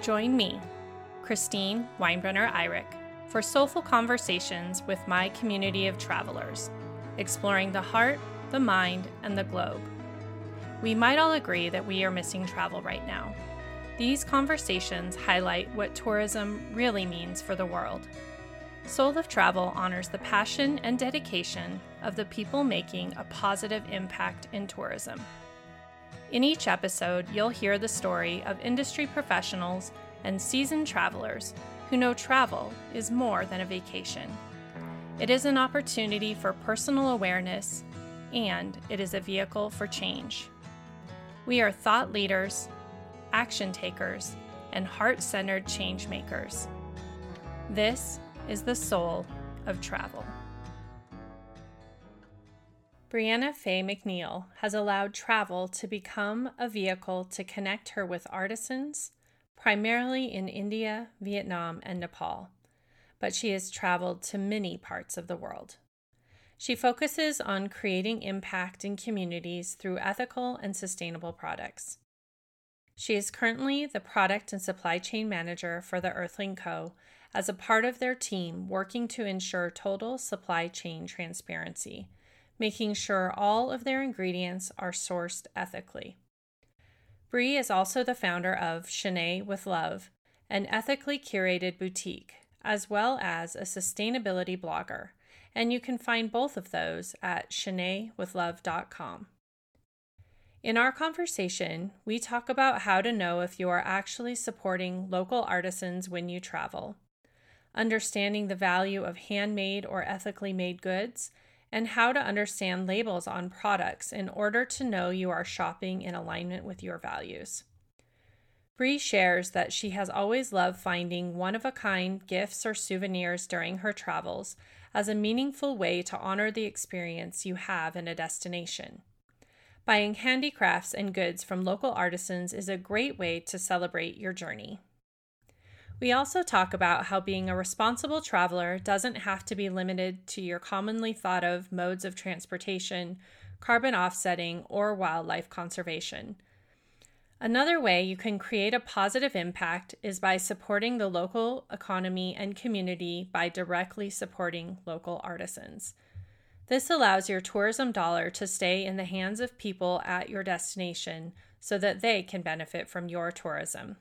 Join me, Christine Weinbrenner Eyrich, for soulful conversations with my community of travelers, exploring the heart, the mind, and the globe. We might all agree that we are missing travel right now. These conversations highlight what tourism really means for the world. Soul of Travel honors the passion and dedication of the people making a positive impact in tourism. In each episode, you'll hear the story of industry professionals and seasoned travelers who know travel is more than a vacation. It is an opportunity for personal awareness, and it is a vehicle for change. We are thought leaders, action takers, and heart centered change makers. This is the soul of travel. Brianna Faye McNeil has allowed travel to become a vehicle to connect her with artisans, primarily in India, Vietnam, and Nepal, but she has traveled to many parts of the world. She focuses on creating impact in communities through ethical and sustainable products. She is currently the product and supply chain manager for the Earthling Co. as a part of their team working to ensure total supply chain transparency making sure all of their ingredients are sourced ethically. Bree is also the founder of Shanae with Love, an ethically curated boutique, as well as a sustainability blogger, and you can find both of those at shanaewithlove.com. In our conversation, we talk about how to know if you are actually supporting local artisans when you travel, understanding the value of handmade or ethically made goods, and how to understand labels on products in order to know you are shopping in alignment with your values. Bree shares that she has always loved finding one of a kind gifts or souvenirs during her travels as a meaningful way to honor the experience you have in a destination. Buying handicrafts and goods from local artisans is a great way to celebrate your journey. We also talk about how being a responsible traveler doesn't have to be limited to your commonly thought of modes of transportation, carbon offsetting, or wildlife conservation. Another way you can create a positive impact is by supporting the local economy and community by directly supporting local artisans. This allows your tourism dollar to stay in the hands of people at your destination so that they can benefit from your tourism.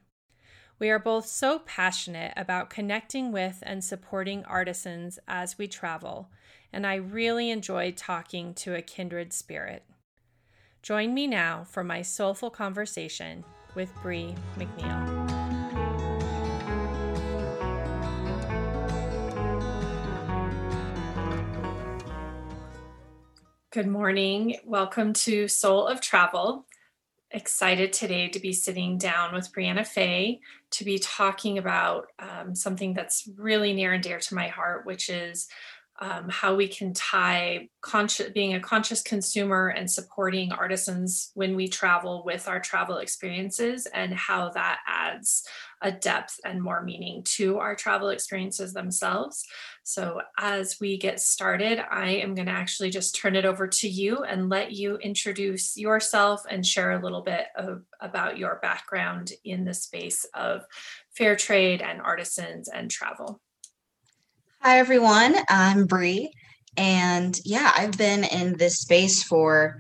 We are both so passionate about connecting with and supporting artisans as we travel, and I really enjoyed talking to a kindred spirit. Join me now for my soulful conversation with Bree McNeil. Good morning. Welcome to Soul of Travel excited today to be sitting down with Brianna Faye to be talking about um, something that's really near and dear to my heart, which is um, how we can tie being a conscious consumer and supporting artisans when we travel with our travel experiences and how that adds a depth and more meaning to our travel experiences themselves so as we get started i am going to actually just turn it over to you and let you introduce yourself and share a little bit of, about your background in the space of fair trade and artisans and travel Hi, everyone. I'm Bree. And yeah, I've been in this space for,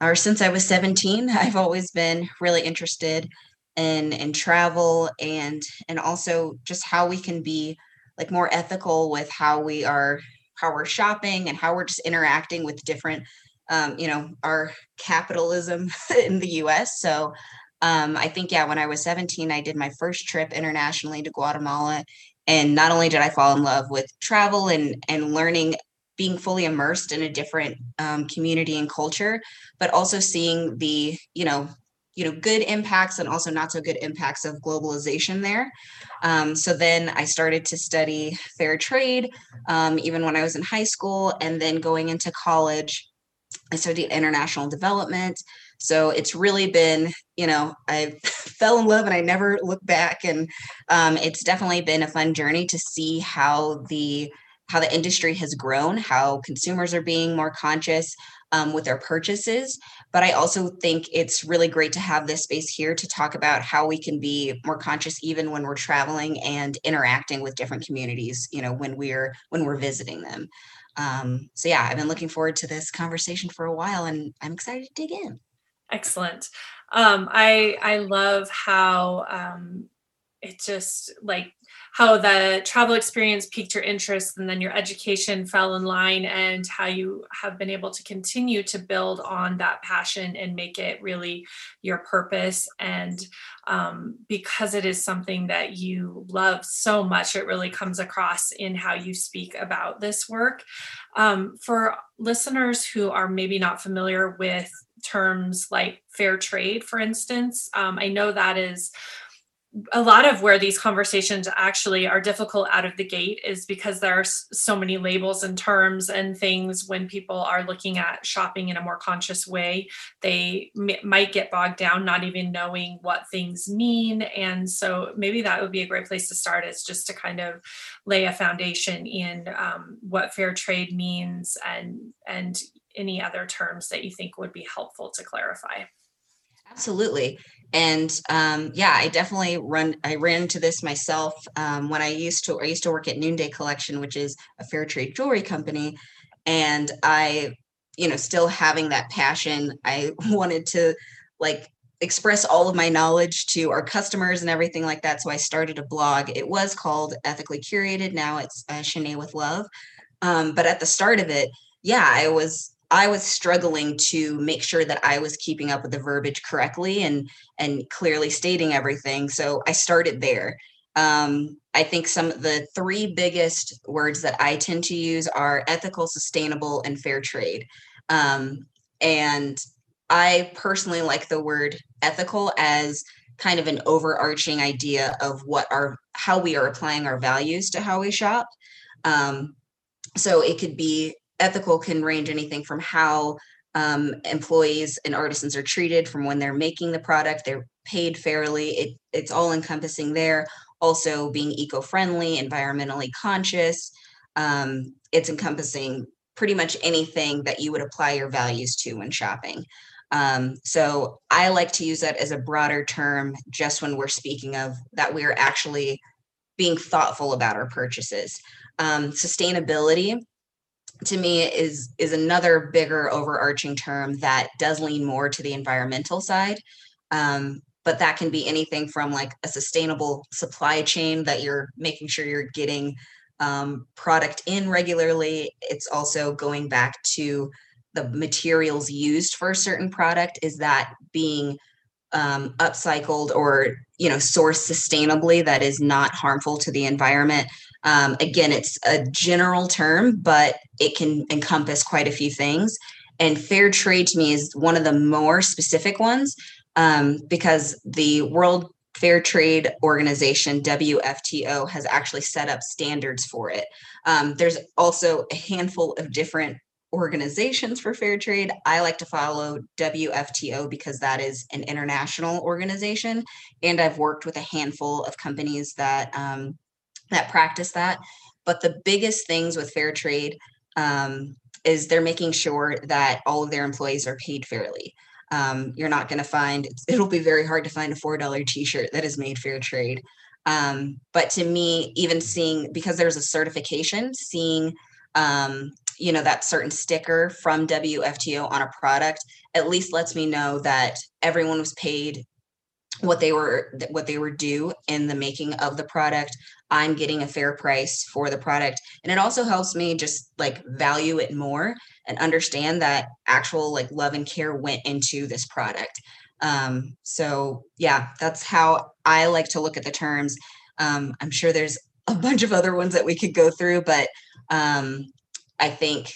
or since I was 17. I've always been really interested in, in travel and, and also just how we can be like more ethical with how we are, how we're shopping and how we're just interacting with different, um, you know, our capitalism in the US. So um, I think, yeah, when I was 17, I did my first trip internationally to Guatemala and not only did i fall in love with travel and and learning being fully immersed in a different um, community and culture but also seeing the you know you know good impacts and also not so good impacts of globalization there um, so then i started to study fair trade um, even when i was in high school and then going into college i studied international development so it's really been, you know, I fell in love and I never looked back. And um, it's definitely been a fun journey to see how the how the industry has grown, how consumers are being more conscious um, with their purchases. But I also think it's really great to have this space here to talk about how we can be more conscious even when we're traveling and interacting with different communities. You know, when we're when we're visiting them. Um, so yeah, I've been looking forward to this conversation for a while, and I'm excited to dig in. Excellent. Um, I I love how um, it just like how the travel experience piqued your interest and then your education fell in line and how you have been able to continue to build on that passion and make it really your purpose. And um, because it is something that you love so much it really comes across in how you speak about this work. Um, for listeners who are maybe not familiar with terms like fair trade for instance um, i know that is a lot of where these conversations actually are difficult out of the gate is because there are so many labels and terms and things when people are looking at shopping in a more conscious way they m- might get bogged down not even knowing what things mean and so maybe that would be a great place to start is just to kind of lay a foundation in um, what fair trade means and and any other terms that you think would be helpful to clarify Absolutely. And um, yeah, I definitely run. I ran into this myself um, when I used to. I used to work at Noonday Collection, which is a fair trade jewelry company, and I, you know, still having that passion. I wanted to like express all of my knowledge to our customers and everything like that. So I started a blog. It was called Ethically Curated. Now it's uh, Shanae with Love. Um, but at the start of it, yeah, I was I was struggling to make sure that I was keeping up with the verbiage correctly and and clearly stating everything. So I started there. Um, I think some of the three biggest words that I tend to use are ethical, sustainable, and fair trade. Um, and I personally like the word ethical as kind of an overarching idea of what our how we are applying our values to how we shop. Um, so it could be ethical can range anything from how um, employees and artisans are treated from when they're making the product they're paid fairly it, it's all encompassing there. Also being eco-friendly environmentally conscious um, it's encompassing pretty much anything that you would apply your values to when shopping. Um, so i like to use that as a broader term just when we're speaking of that we're actually being thoughtful about our purchases. Um, sustainability to me is is another bigger overarching term that does lean more to the environmental side. Um, but that can be anything from like a sustainable supply chain that you're making sure you're getting um, product in regularly. It's also going back to the materials used for a certain product. Is that being um, upcycled or you know sourced sustainably that is not harmful to the environment um, again, it's a general term, but it can encompass quite a few things. And fair trade to me is one of the more specific ones um, because the World Fair Trade Organization, WFTO, has actually set up standards for it. Um, there's also a handful of different organizations for fair trade. I like to follow WFTO because that is an international organization. And I've worked with a handful of companies that um, that practice that. But the biggest things with fair trade um, is they're making sure that all of their employees are paid fairly. Um, you're not going to find it'll be very hard to find a four dollar t-shirt that is made fair trade. Um, but to me, even seeing because there's a certification, seeing um, you know that certain sticker from WFTO on a product at least lets me know that everyone was paid what they were what they were due in the making of the product. I'm getting a fair price for the product. And it also helps me just like value it more and understand that actual like love and care went into this product. Um, so yeah that's how i like to look at the terms. Um, i'm sure there's a bunch of other ones that we could go through but um, i think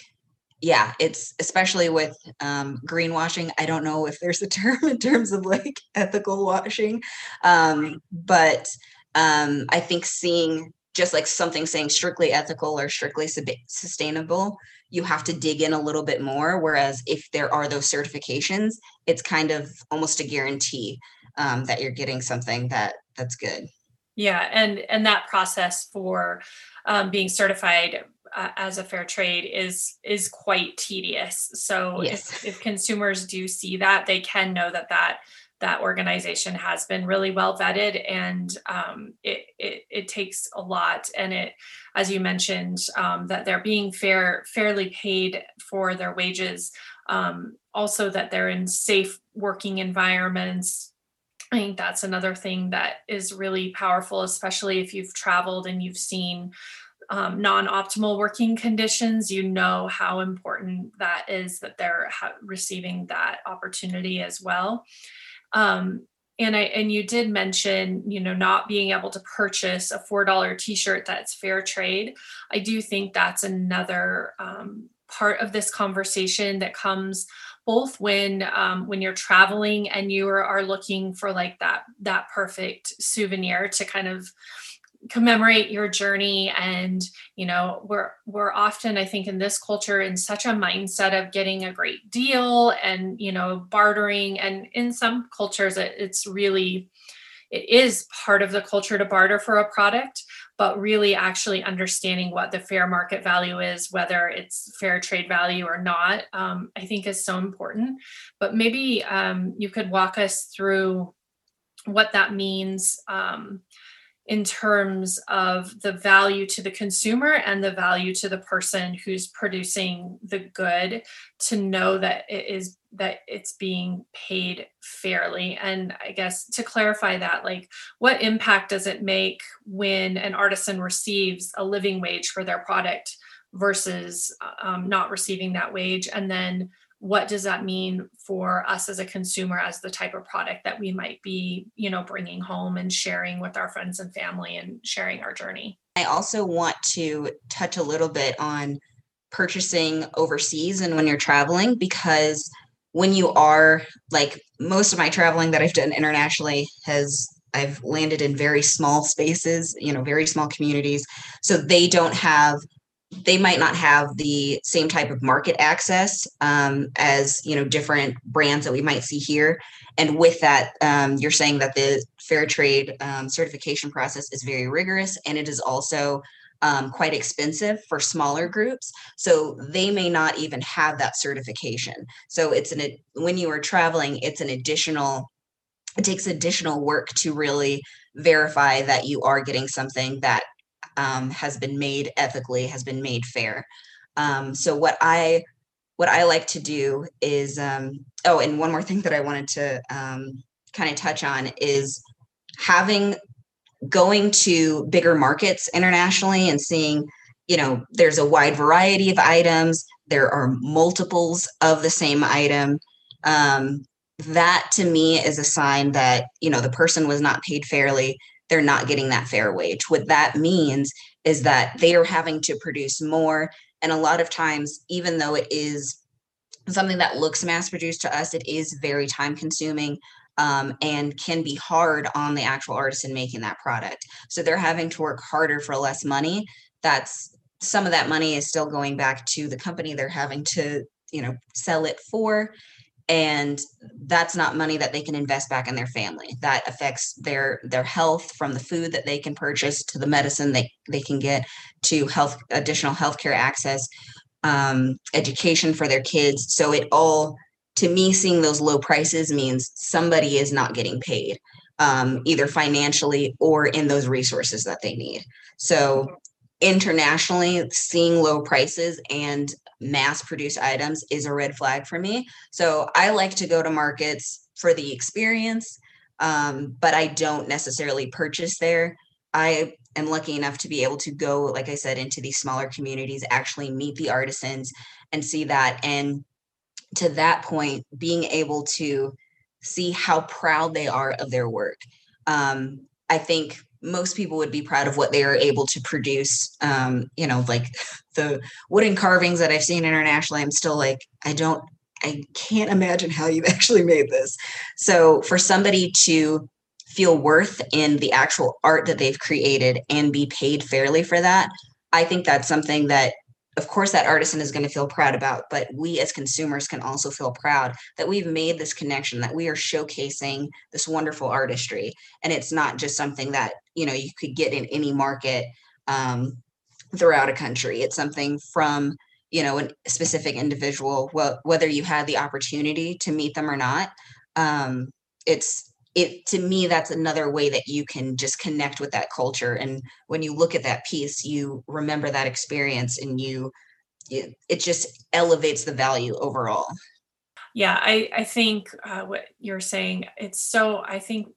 yeah, it's especially with um, greenwashing. I don't know if there's a term in terms of like ethical washing, um, but um, I think seeing just like something saying strictly ethical or strictly sub- sustainable, you have to dig in a little bit more. Whereas if there are those certifications, it's kind of almost a guarantee um, that you're getting something that that's good. Yeah, and and that process for um, being certified uh, as a fair trade is is quite tedious. So yes. if, if consumers do see that, they can know that that that organization has been really well vetted and um, it, it, it, takes a lot and it as you mentioned um, that they're being fair fairly paid for their wages um, also that they're in safe working environments i think that's another thing that is really powerful especially if you've traveled and you've seen um, non-optimal working conditions you know how important that is that they're ha- receiving that opportunity as well um, and I and you did mention, you know, not being able to purchase a four dollar T-shirt that's fair trade. I do think that's another um, part of this conversation that comes both when um, when you're traveling and you are, are looking for like that that perfect souvenir to kind of commemorate your journey and you know we're we're often i think in this culture in such a mindset of getting a great deal and you know bartering. And in some cultures it, it's really it is part of the culture to barter for a product but really actually understanding what the fair market value is whether it's fair trade value or not um, i think is so important. But maybe um, you could walk us through what that means um, in terms of the value to the consumer and the value to the person who's producing the good to know that it is that it's being paid fairly. And i guess to clarify that like what impact does it make when an artisan receives a living wage for their product versus um, not receiving that wage? And then what does that mean for us as a consumer as the type of product that we might be you know bringing home and sharing with our friends and family and sharing our journey? I also want to touch a little bit on purchasing overseas and when you're traveling because when you are like most of my traveling that i've done internationally has i've landed in very small spaces you know very small communities. So they don't have they might not have the same type of market access um, as you know different brands that we might see here. And with that um, you're saying that the fair trade um, certification process is very rigorous and it is also um, quite expensive for smaller groups. So they may not even have that certification. So it's an when you are traveling it's an additional it takes additional work to really verify that you are getting something that um, has been made ethically, has been made fair. Um, so what I what I like to do is um, oh, and one more thing that I wanted to um, kind of touch on is having going to bigger markets internationally and seeing you know there's a wide variety of items. There are multiples of the same item. Um, that to me is a sign that you know the person was not paid fairly they're not getting that fair wage. What that means is that they are having to produce more. And a lot of times, even though it is something that looks mass produced to us, it is very time consuming. Um, and can be hard on the actual artisan making that product. So they're having to work harder for less money. That's some of that money is still going back to the company they're having to, you know, sell it for and that's not money that they can invest back in their family. That affects their their health from the food that they can purchase to the medicine they, they can get to health additional healthcare access um, education for their kids. So it all to me seeing those low prices means somebody is not getting paid um, either financially or in those resources that they need. So internationally seeing low prices and mass produced items is a red flag for me. So I like to go to markets for the experience, um, but I don't necessarily purchase there. I am lucky enough to be able to go, like I said, into these smaller communities, actually meet the artisans and see that. And to that point, being able to see how proud they are of their work. Um, I think most people would be proud of what they are able to produce. Um, you know, like the wooden carvings that I've seen internationally, I'm still like, I don't, I can't imagine how you've actually made this. So for somebody to feel worth in the actual art that they've created and be paid fairly for that, I think that's something that of course that artisan is going to feel proud about but we as consumers can also feel proud that we've made this connection that we are showcasing this wonderful artistry and it's not just something that you know you could get in any market um, throughout a country. It's something from you know a specific individual, whether you had the opportunity to meet them or not. Um, it's it to me that's another way that you can just connect with that culture and when you look at that piece you remember that experience and you it, just elevates the value overall. Yeah i i think uh, what you're saying it's so i think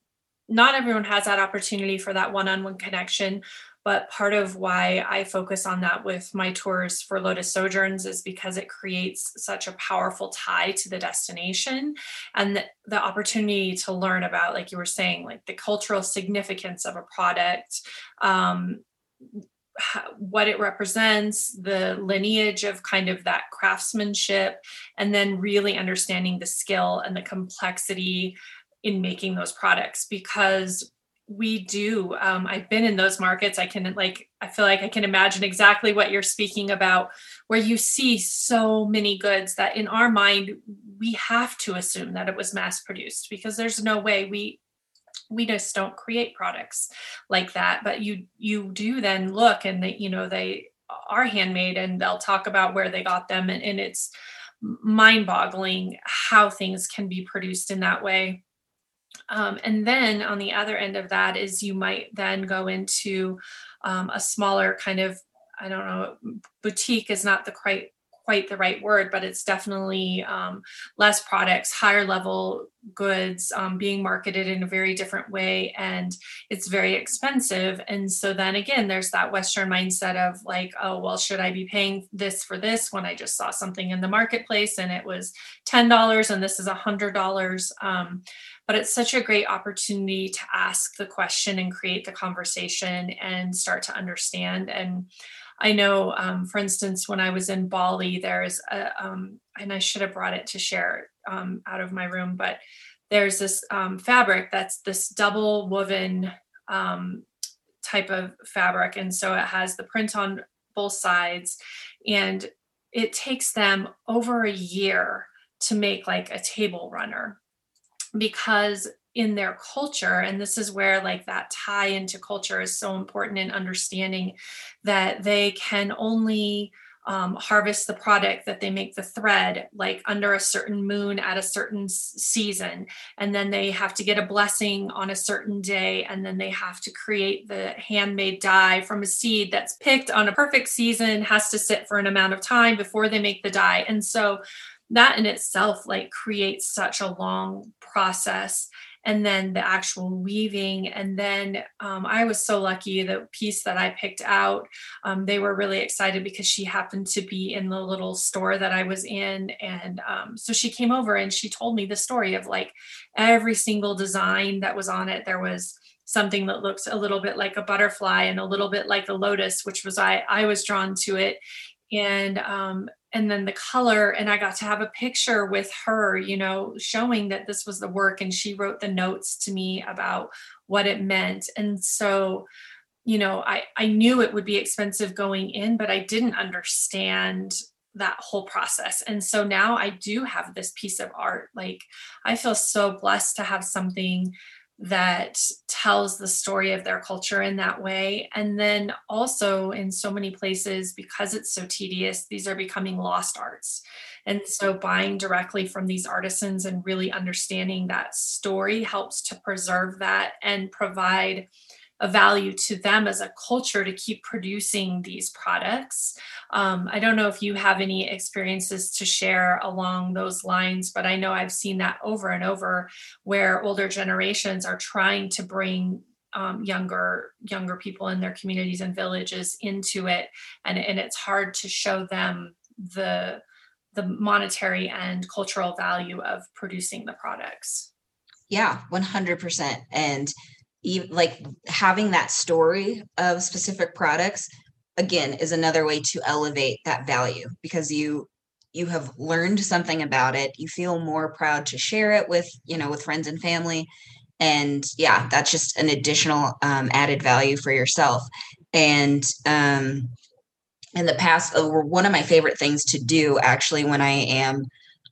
not everyone has that opportunity for that one-on-one connection but part of why I focus on that with my tours for Lotus Sojourns is because it creates such a powerful tie to the destination and the, the opportunity to learn about, like you were saying, like the cultural significance of a product. Um, what it represents, the lineage of kind of that craftsmanship, and then really understanding the skill and the complexity in making those products because we do um, i've been in those markets. I can like i feel like i can imagine exactly what you're speaking about where you see so many goods that in our mind we have to assume that it was mass produced because there's no way we we just don't create products like that. But you you do then look and they you know they are handmade and they'll talk about where they got them and, and it's mind boggling how things can be produced in that way um, and then on the other end of that is you might then go into um, a smaller kind of, I don't know, boutique is not the quite quite the right word, but it's definitely um, less products, higher level goods um, being marketed in a very different way, and it's very expensive. And so then again, there's that Western mindset of like, oh, well, should I be paying this for this when I just saw something in the marketplace and it was ten dollars and this is a hundred dollars? Um, but it's such a great opportunity to ask the question and create the conversation and start to understand and I know, um, for instance, when I was in Bali, there's a, um, and I should have brought it to share um, out of my room, but there's this um, fabric that's this double woven um, type of fabric. And so it has the print on both sides. And it takes them over a year to make like a table runner because in their culture and this is where like that tie into culture is so important in understanding that they can only um, harvest the product that they make the thread like under a certain moon at a certain season and then they have to get a blessing on a certain day and then they have to create the handmade dye from a seed that's picked on a perfect season has to sit for an amount of time before they make the dye and so that in itself like creates such a long process and then the actual weaving. And then um, I was so lucky the piece that I picked out, um, they were really excited because she happened to be in the little store that I was in. And um, so she came over and she told me the story of like every single design that was on it. There was something that looks a little bit like a butterfly and a little bit like a lotus, which was I I was drawn to it. And um, and then the color and i got to have a picture with her you know showing that this was the work and she wrote the notes to me about what it meant. And so you know i i knew it would be expensive going in but i didn't understand that whole process. And so now i do have this piece of art. Like i feel so blessed to have something that tells the story of their culture in that way. And then also, in so many places, because it's so tedious, these are becoming lost arts. And so, buying directly from these artisans and really understanding that story helps to preserve that and provide a value to them as a culture to keep producing these products. Um, I don't know if you have any experiences to share along those lines, but I know I've seen that over and over where older generations are trying to bring um, younger younger people in their communities and villages into it, and, and it's hard to show them the the monetary and cultural value of producing the products. Yeah, 100%. And even like having that story of specific products again is another way to elevate that value because you you have learned something about it. You feel more proud to share it with you know with friends and family. And yeah that's just an additional um, added value for yourself. And um in the past uh, one of my favorite things to do actually when i am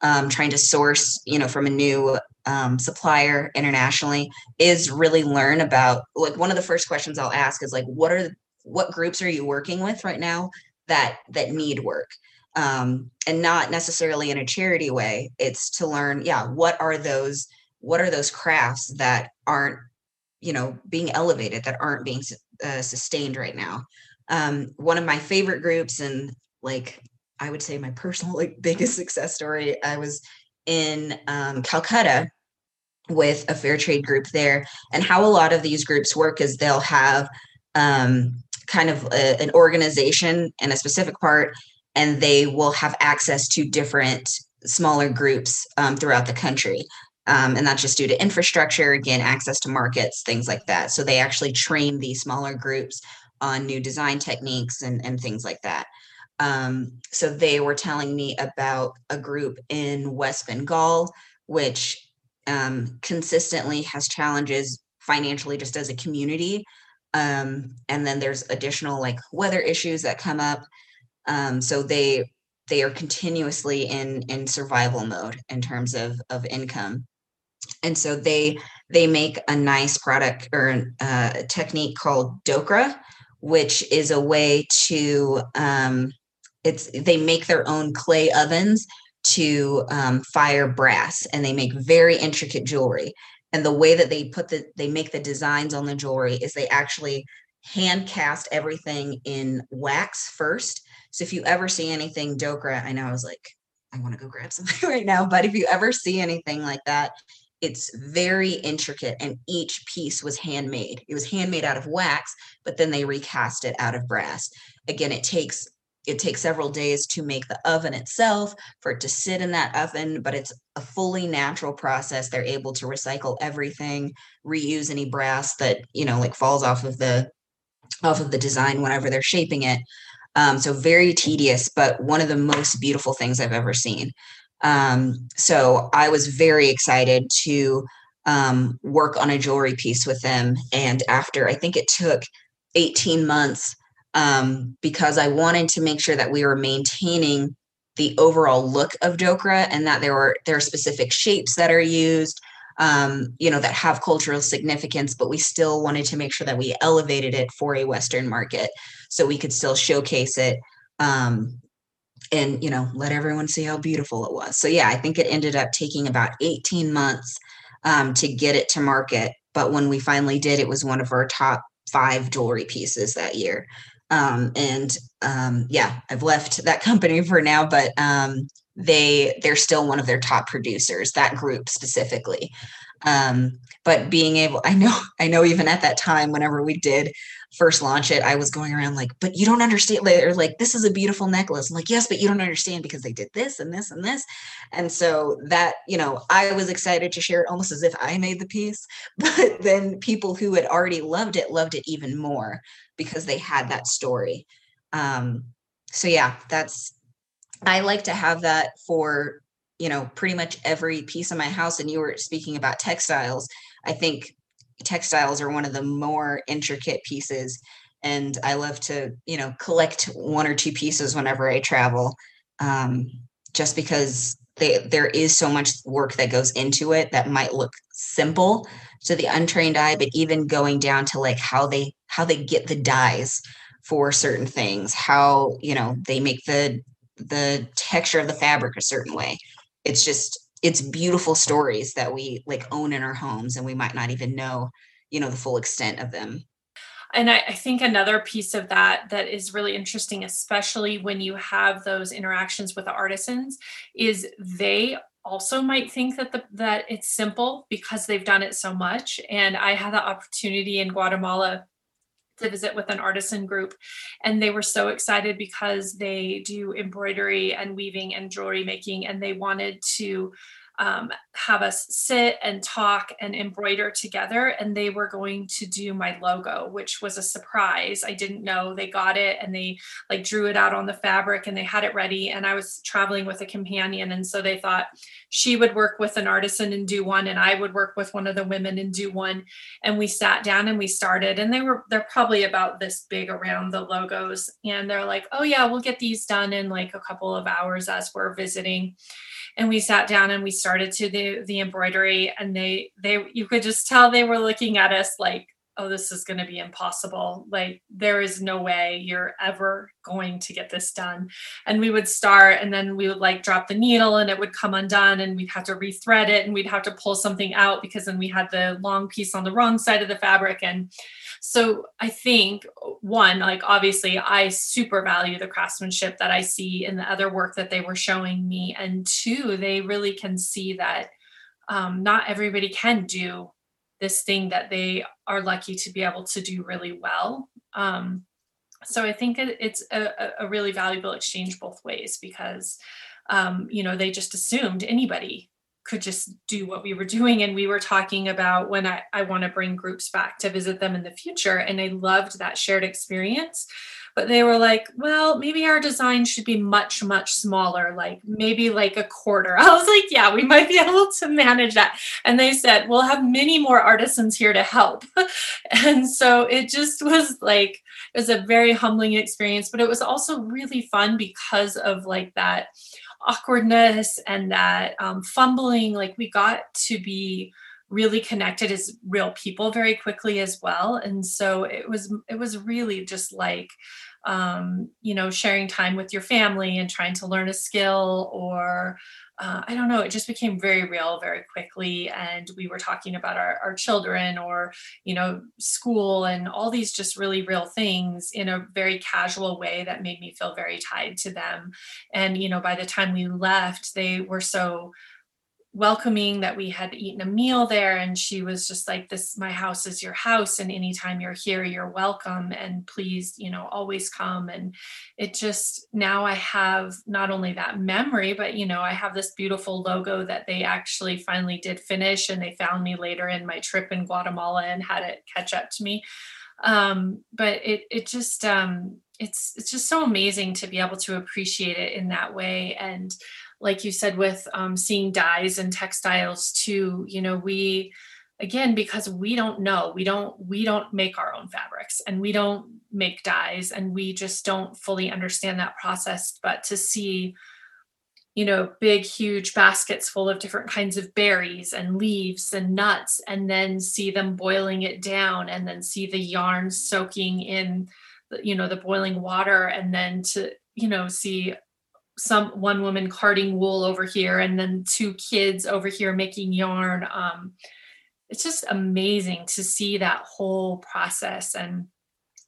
um, trying to source you know from a new um, supplier internationally is really learn about like one of the first questions I'll ask is like what are what groups are you working with right now that that need work? Um, and not necessarily in a charity way. It's to learn yeah what are those what are those crafts that aren't you know being elevated that aren't being uh, sustained right now? Um, one of my favorite groups and like i would say my personal like biggest success story i was in um, calcutta with a fair trade group there and how a lot of these groups work is they'll have um, kind of a, an organization and a specific part and they will have access to different smaller groups um, throughout the country. Um, and that's just due to infrastructure again access to markets things like that. So they actually train these smaller groups on new design techniques and, and things like that um, so they were telling me about a group in west bengal which um, consistently has challenges financially just as a community. Um, and then there's additional like weather issues that come up. Um, so they they are continuously in in survival mode in terms of of income. And so they they make a nice product or uh, a technique called dokra, which is a way to um, it's they make their own clay ovens to um, fire brass and they make very intricate jewelry. And the way that they put the they make the designs on the jewelry is they actually hand cast everything in wax first. So if you ever see anything dokra i know i was like i want to go grab something right now but if you ever see anything like that it's very intricate and each piece was handmade. It was handmade out of wax but then they recast it out of brass. Again it takes it takes several days to make the oven itself for it to sit in that oven but it's a fully natural process. They're able to recycle everything reuse any brass that you know like falls off of the off of the design whenever they're shaping it. Um, so very tedious but one of the most beautiful things i've ever seen. Um, so i was very excited to um, work on a jewelry piece with them and after i think it took 18 months um, because I wanted to make sure that we were maintaining the overall look of Dokra and that there were there are specific shapes that are used, um, you know, that have cultural significance, but we still wanted to make sure that we elevated it for a Western market so we could still showcase it um, and you know let everyone see how beautiful it was. So yeah, I think it ended up taking about 18 months um, to get it to market, but when we finally did, it was one of our top five jewelry pieces that year. Um, and um, yeah, I've left that company for now, but um, they they're still one of their top producers. That group specifically. Um, but being able, I know, I know, even at that time, whenever we did first launch it, I was going around like, but you don't understand. Or like, this is a beautiful necklace. I'm like, yes, but you don't understand because they did this and this and this. And so that, you know, I was excited to share it almost as if I made the piece. But then people who had already loved it loved it even more because they had that story. Um, so yeah, that's I like to have that for you know pretty much every piece of my house. And you were speaking about textiles. I think textiles are one of the more intricate pieces, and I love to you know collect one or two pieces whenever I travel, um, just because they, there is so much work that goes into it that might look simple to the untrained eye but even going down to like how they how they get the dyes for certain things how you know they make the the texture of the fabric a certain way. It's just it's beautiful stories that we like own in our homes and we might not even know you know the full extent of them and I, I, think another piece of that that is really interesting especially when you have those interactions with the artisans is they also might think that the, that it's simple because they've done it so much. And I had the opportunity in Guatemala to visit with an artisan group and they were so excited because they do embroidery and weaving and jewelry making and they wanted to um, have us sit and talk and embroider together. And they were going to do my logo, which was a surprise. I didn't know they got it and they like drew it out on the fabric and they had it ready. And I was traveling with a companion. And so they thought she would work with an artisan and do one, and I would work with one of the women and do one. And we sat down and we started. And they were, they're probably about this big around the logos. And they're like, oh, yeah, we'll get these done in like a couple of hours as we're visiting and we sat down and we started to the embroidery and they they you could just tell they were looking at us like oh, this is going to be impossible. Like, there is no way you're ever going to get this done. And we would start, and then we would like drop the needle and it would come undone, and we'd have to rethread it, and we'd have to pull something out because then we had the long piece on the wrong side of the fabric. And so I think, one, like, obviously, I super value the craftsmanship that I see in the other work that they were showing me. And two, they really can see that um, not everybody can do this thing that they are lucky to be able to do really well. Um, so I think it, it's a, a, really valuable exchange both ways because, um, you know, they just assumed anybody could just do what we were doing. And we were talking about when I, I want to bring groups back to visit them in the future. And I loved that shared experience but they were like, well, maybe our design should be much, much smaller, like maybe like a quarter. I was like, yeah, we might be able to manage that. And they said, we'll have many more artisans here to help. and so it just was like, it was a very humbling experience, but it was also really fun because of like that awkwardness and that um, fumbling. Like we got to be really connected as real people very quickly as well and so it was it was really just like um, you know sharing time with your family and trying to learn a skill or uh, I don't know, it just became very real very quickly. And we were talking about our, our children or, you know, school and all these just really real things in a very casual way that made me feel very tied to them. And, you know, by the time we left, they were so welcoming that we had eaten a meal there and she was just like this my house is your house and anytime you're here you're welcome and please you know always come. And it just now i have not only that memory but you know i have this beautiful logo that they actually finally did finish and they found me later in my trip in guatemala and had it catch up to me. Um, but it it just um, it's it's just so amazing to be able to appreciate it in that way. And like you said with um, seeing dyes and textiles too you know we again because we don't know we don't we don't make our own fabrics and we don't make dyes and we just don't fully understand that process. But to see you know big huge baskets full of different kinds of berries and leaves and nuts and then see them boiling it down and then see the yarn soaking in you know the boiling water and then to you know see some one woman carding wool over here and then two kids over here making yarn. Um, it's just amazing to see that whole process. And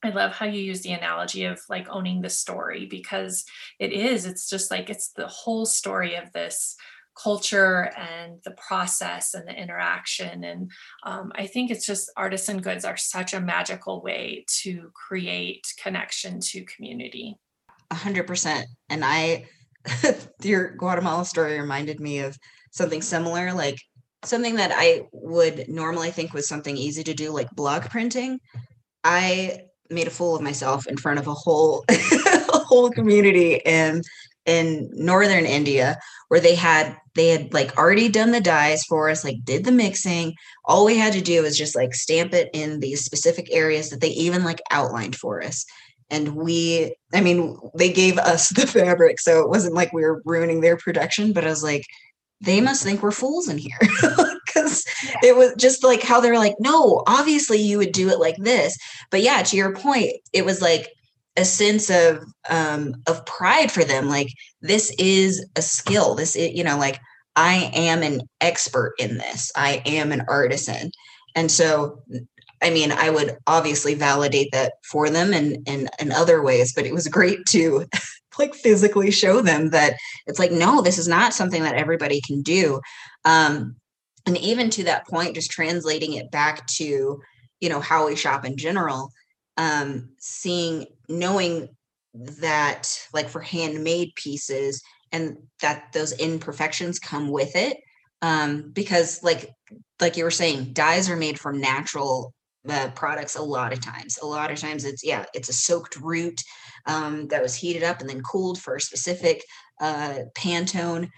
i love how you use the analogy of like owning the story because it is it's just like it's the whole story of this culture and the process and the interaction. And um, i think it's just artisan goods are such a magical way to create connection to community. 100% and i your Guatemala story reminded me of something similar, like something that I would normally think was something easy to do, like block printing. I made a fool of myself in front of a whole a whole community in in northern India where they had they had like already done the dyes for us, like did the mixing. All we had to do was just like stamp it in these specific areas that they even like outlined for us and we i mean they gave us the fabric so it wasn't like we were ruining their production but i was like they must think we're fools in here. Because yeah. it was just like how they're like no obviously you would do it like this. But yeah to your point it was like a sense of um of pride for them like this is a skill. This is you know like i am an expert in this. I am an artisan. And so I mean, I would obviously validate that for them and in, in other ways, but it was great to like physically show them that it's like, no, this is not something that everybody can do. Um, and even to that point, just translating it back to, you know, how we shop in general, um, seeing, knowing that like for handmade pieces and that those imperfections come with it. Um, because like like you were saying, dyes are made from natural the products a lot of times. A lot of times it's yeah, it's a soaked root um, that was heated up and then cooled for a specific uh, Pantone.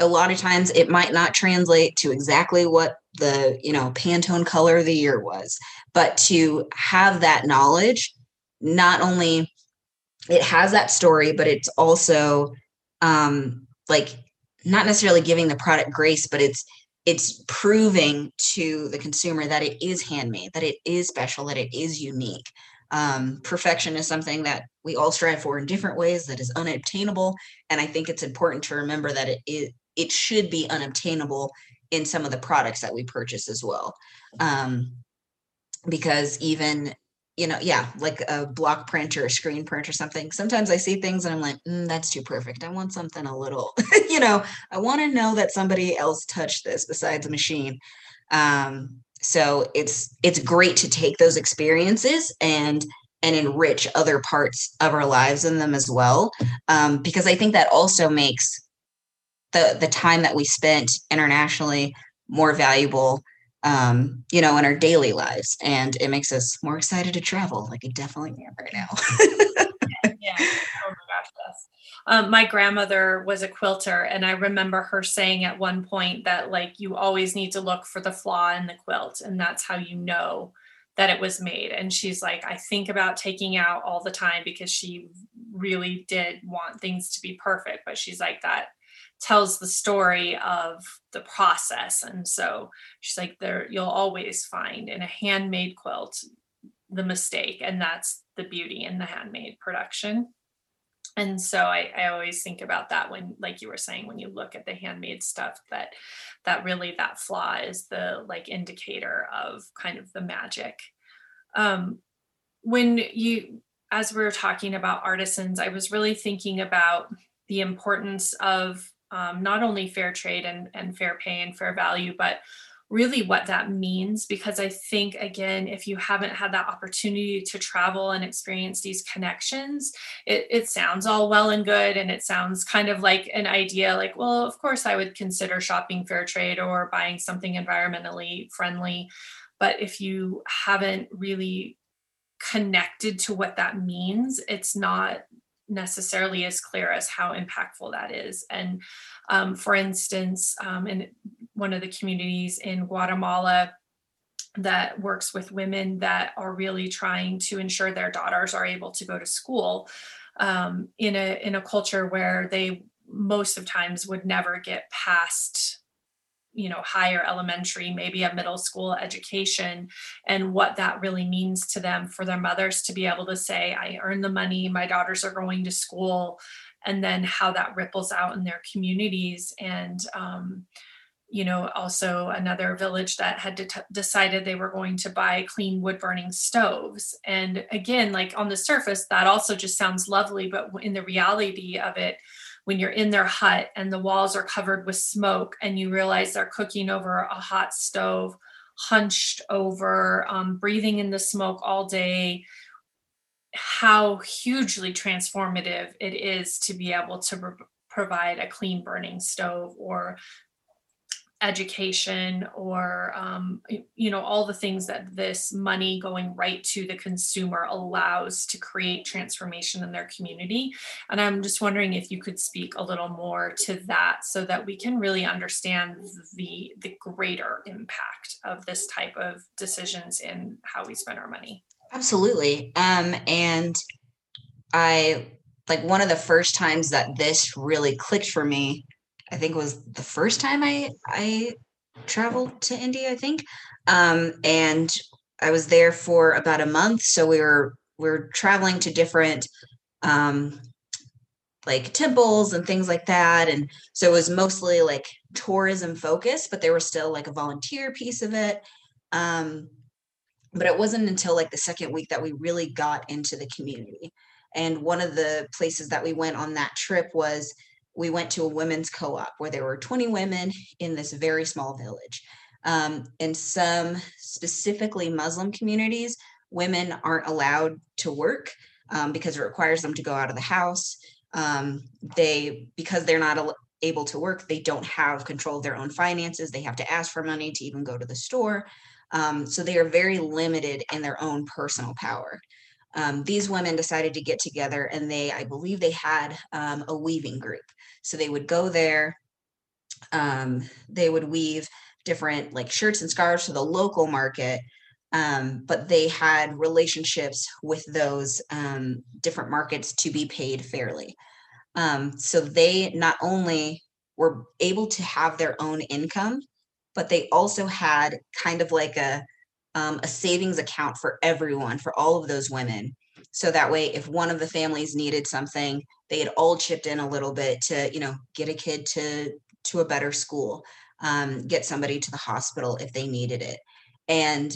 A lot of times it might not translate to exactly what the you know Pantone color of the year was, but to have that knowledge, not only it has that story, but it's also um, like not necessarily giving the product grace, but it's it's proving to the consumer that it is handmade, that it is special, that it is unique. Um, perfection is something that we all strive for in different ways that is unobtainable, and I think it's important to remember that it is it should be unobtainable in some of the products that we purchase as well. Um, because even you know, yeah, like a block print or a screen print or something. Sometimes I see things and I'm like, mm, that's too perfect. I want something a little, you know, I want to know that somebody else touched this besides a machine. Um, so it's it's great to take those experiences and and enrich other parts of our lives in them as well, um, because I think that also makes the the time that we spent internationally more valuable um, you know, in our daily lives. And it makes us more excited to travel. Like I definitely am right now. yeah. Oh my gosh, yes. Um, my grandmother was a quilter, and I remember her saying at one point that like you always need to look for the flaw in the quilt, and that's how you know that it was made. And she's like, I think about taking out all the time because she really did want things to be perfect, but she's like that tells the story of the process. And so she's like there you'll always find in a handmade quilt the mistake and that's the beauty in the handmade production. And so I, I always think about that when like you were saying when you look at the handmade stuff that that really that flaw is the like indicator of kind of the magic. Um when you as we were talking about artisans i was really thinking about the importance of um, not only fair trade and, and fair pay and fair value, but really what that means. Because I think, again, if you haven't had that opportunity to travel and experience these connections, it, it sounds all well and good. And it sounds kind of like an idea like, well, of course, I would consider shopping fair trade or buying something environmentally friendly. But if you haven't really connected to what that means, it's not necessarily as clear as how impactful that is. And um, for instance, um, in one of the communities in Guatemala that works with women that are really trying to ensure their daughters are able to go to school um, in a in a culture where they most of times would never get past you know higher elementary maybe a middle school education and what that really means to them for their mothers to be able to say i earn the money my daughters are going to school and then how that ripples out in their communities. And um, you know also another village that had de- decided they were going to buy clean wood burning stoves. And again like on the surface that also just sounds lovely but in the reality of it when you're in their hut and the walls are covered with smoke and you realize they're cooking over a hot stove hunched over um, breathing in the smoke all day how hugely transformative it is to be able to re- provide a clean burning stove or education or um, you know all the things that this money going right to the consumer allows to create transformation in their community. And i'm just wondering if you could speak a little more to that so that we can really understand the the greater impact of this type of decisions in how we spend our money. Absolutely. Um, and i like one of the first times that this really clicked for me I think was the first time I I traveled to India, I think. Um, and I was there for about a month. So we were we were traveling to different um like temples and things like that. And so it was mostly like tourism focused, but there was still like a volunteer piece of it. Um, but it wasn't until like the second week that we really got into the community. And one of the places that we went on that trip was we went to a women's co-op where there were 20 women in this very small village. Um, in some specifically Muslim communities, women aren't allowed to work um, because it requires them to go out of the house. Um, they because they're not able to work, they don't have control of their own finances. They have to ask for money to even go to the store. Um, so they are very limited in their own personal power um, these women decided to get together and they, I believe they had um, a weaving group. So they would go there, um, they would weave different like shirts and scarves for the local market. Um, but they had relationships with those um, different markets to be paid fairly. Um, so they not only were able to have their own income but they also had kind of like a um, a savings account for everyone for all of those women so that way if one of the families needed something they had all chipped in a little bit to you know get a kid to to a better school um, get somebody to the hospital if they needed it. And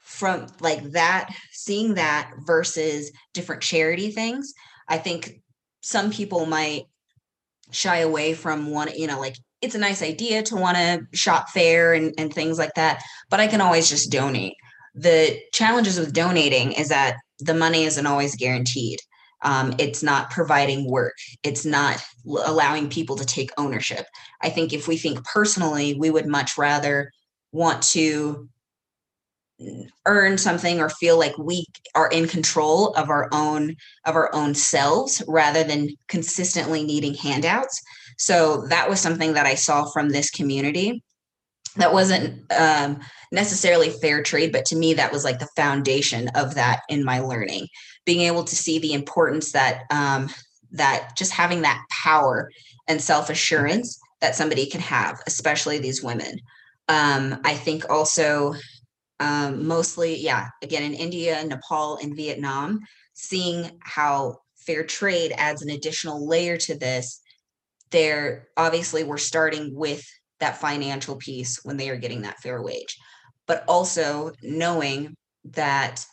from like that seeing that versus different charity things i think some people might shy away from one you know like it's a nice idea to want to shop fair and, and things like that but i can always just donate. The challenges with donating is that the money isn't always guaranteed. Um, it's not providing work. It's not allowing people to take ownership. I think if we think personally we would much rather want to earn something or feel like we are in control of our own of our own selves rather than consistently needing handouts. So that was something that i saw from this community that wasn't um, necessarily fair trade but to me that was like the foundation of that in my learning being able to see the importance that um, that just having that power and self-assurance that somebody can have especially these women um, i think also um, mostly, yeah, again, in India, Nepal, and Vietnam, seeing how fair trade adds an additional layer to this. There, obviously, we're starting with that financial piece when they are getting that fair wage, but also knowing that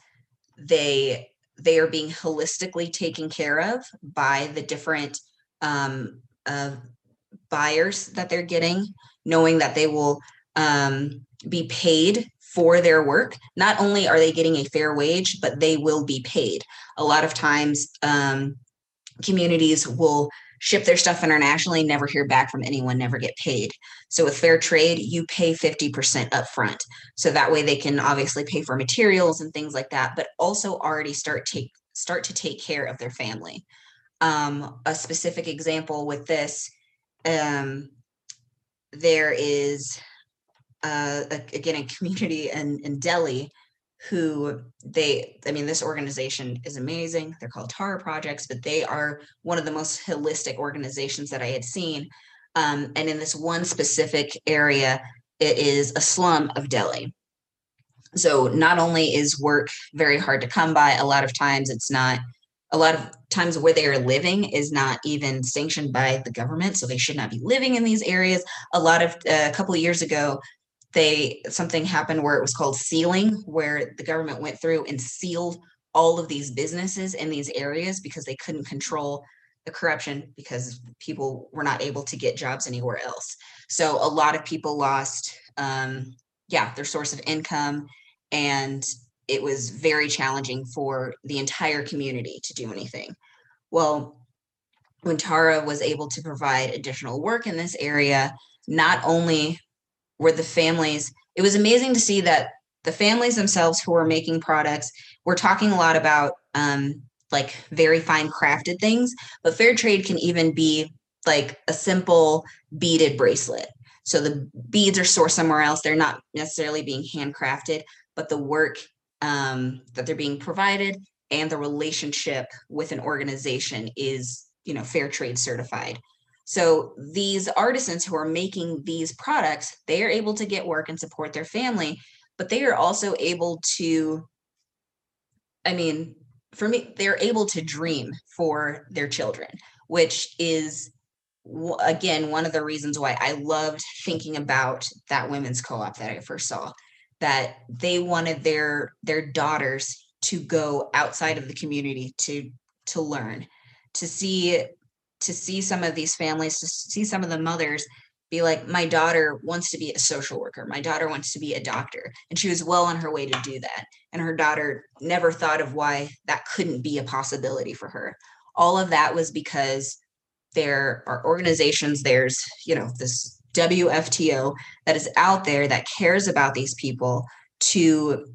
they they are being holistically taken care of by the different um, uh, buyers that they're getting, knowing that they will um, be paid for their work. Not only are they getting a fair wage, but they will be paid. A lot of times, um, communities will ship their stuff internationally, never hear back from anyone, never get paid. So with fair trade, you pay 50% upfront. So that way they can obviously pay for materials and things like that, but also already start take start to take care of their family. Um, a specific example with this, um, there is uh, again a community in, in Delhi who they i mean this organization is amazing. They're called tara projects but they are one of the most holistic organizations that i had seen. Um, and in this one specific area it is a slum of delhi. So not only is work very hard to come by a lot of times it's not a lot of times where they are living is not even sanctioned by the government so they should not be living in these areas. A lot of uh, a couple of years ago they something happened where it was called sealing where the government went through and sealed all of these businesses in these areas because they couldn't control the corruption because people were not able to get jobs anywhere else. So a lot of people lost um, yeah their source of income and it was very challenging for the entire community to do anything. Well when tara was able to provide additional work in this area not only were the families. It was amazing to see that the families themselves who were making products we're talking a lot about um, like very fine crafted things but fair trade can even be like a simple beaded bracelet. So the beads are sourced somewhere else. They're not necessarily being handcrafted but the work um, that they're being provided and the relationship with an organization is you know fair trade certified so these artisans who are making these products, they are able to get work and support their family, but they are also able to, I mean, for me, they're able to dream for their children, which is again one of the reasons why I loved thinking about that women's co-op that I first saw that they wanted their their daughters to go outside of the community to to learn to see to see some of these families, to see some of the mothers be like, my daughter wants to be a social worker. My daughter wants to be a doctor. And she was well on her way to do that. And her daughter never thought of why that couldn't be a possibility for her. All of that was because there are organizations, there's, you know, this WFTO that is out there that cares about these people to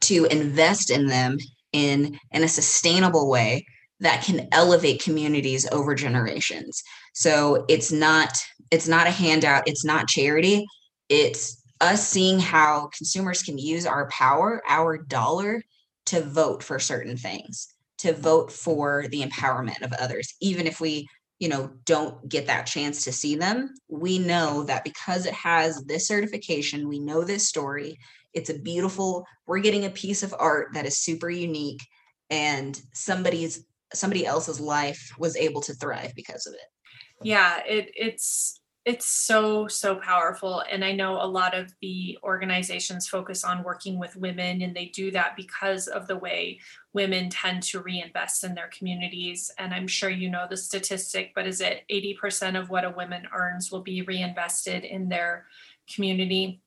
to invest in them in in a sustainable way that can elevate communities over generations. So it's not it's not a handout it's not charity. It's us seeing how consumers can use our power our dollar to vote for certain things to vote for the empowerment of others. Even if we you know don't get that chance to see them we know that because it has this certification we know this story it's a beautiful we're getting a piece of art that is super unique and somebody's somebody else's life was able to thrive because of it. Yeah it it's it's so so powerful. And i know a lot of the organizations focus on working with women and they do that because of the way women tend to reinvest in their communities. And i'm sure you know the statistic but is it 80% of what a woman earns will be reinvested in their community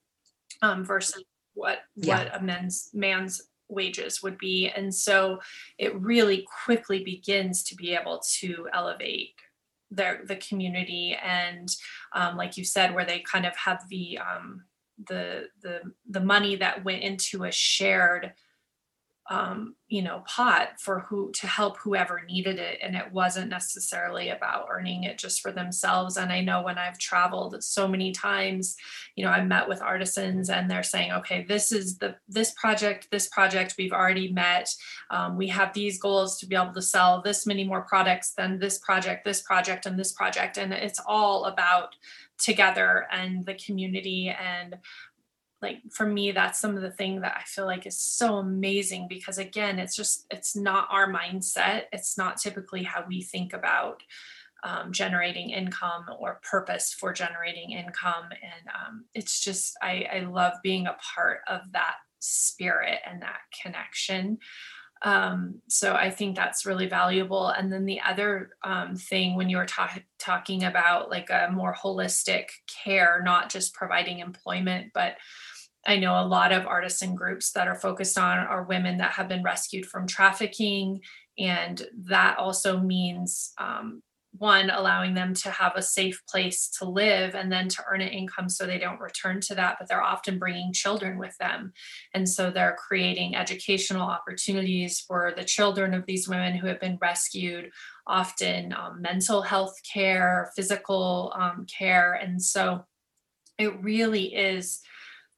um, versus what yeah. what a man's man's wages would be. And so it really quickly begins to be able to elevate their the community and um, like you said where they kind of have the um, the the the money that went into a shared um, you know, pot for who to help whoever needed it. And it wasn't necessarily about earning it just for themselves. And I know when I've traveled so many times, you know, I met with artisans and they're saying, okay, this is the this project, this project we've already met. Um, we have these goals to be able to sell this many more products than this project, this project, and this project. And it's all about together and the community and like for me that's some of the thing that i feel like is so amazing because again it's just it's not our mindset. It's not typically how we think about um, generating income or purpose for generating income. And um, it's just I, I love being a part of that spirit and that connection. Um, so I think that's really valuable. And then the other um, thing when you were ta- talking about like a more holistic care, not just providing employment, but I know a lot of artisan groups that are focused on are women that have been rescued from trafficking. And that also means um, one, allowing them to have a safe place to live and then to earn an income so they don't return to that. But they're often bringing children with them. And so they're creating educational opportunities for the children of these women who have been rescued, often um, mental health care, physical um, care. And so it really is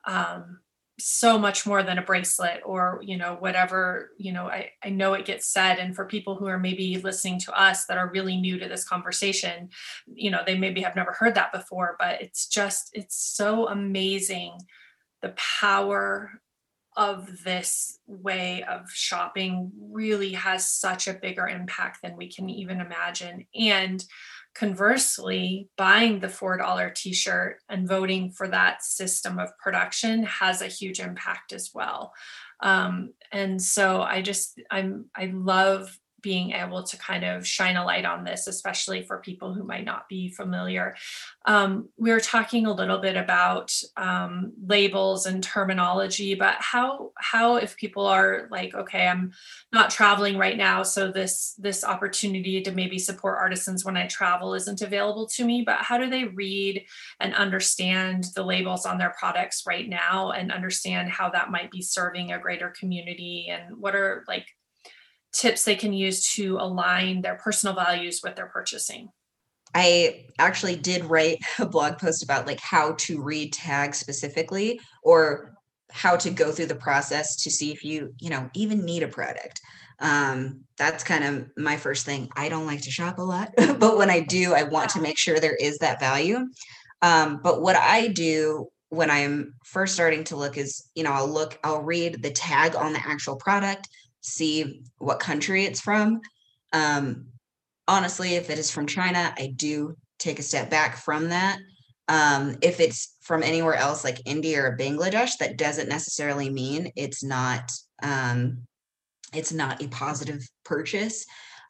um, so much more than a bracelet or you know whatever you know I, I know it gets said and for people who are maybe listening to us that are really new to this conversation you know they maybe have never heard that before but it's just it's so amazing the power of this way of shopping really has such a bigger impact than we can even imagine. And Conversely, buying the $4 t shirt and voting for that system of production has a huge impact as well. Um, and so I just, I'm, I love being able to kind of shine a light on this, especially for people who might not be familiar. Um, we were talking a little bit about um, labels and terminology, but how how if people are like, okay, I'm not traveling right now, so this this opportunity to maybe support artisans when I travel isn't available to me. But how do they read and understand the labels on their products right now and understand how that might be serving a greater community and what are like tips they can use to align their personal values with their purchasing? I actually did write a blog post about like how to read tags specifically or how to go through the process to see if you, you know, even need a product. Um, that's kind of my first thing. I don't like to shop a lot, but when I do, I want to make sure there is that value. Um, but what I do when I'm first starting to look is, you know, I'll look, I'll read the tag on the actual product see what country it's from. Um, honestly, if it is from China, I do take a step back from that. Um, if it's from anywhere else like India or Bangladesh, that doesn't necessarily mean it's not um, it's not a positive purchase.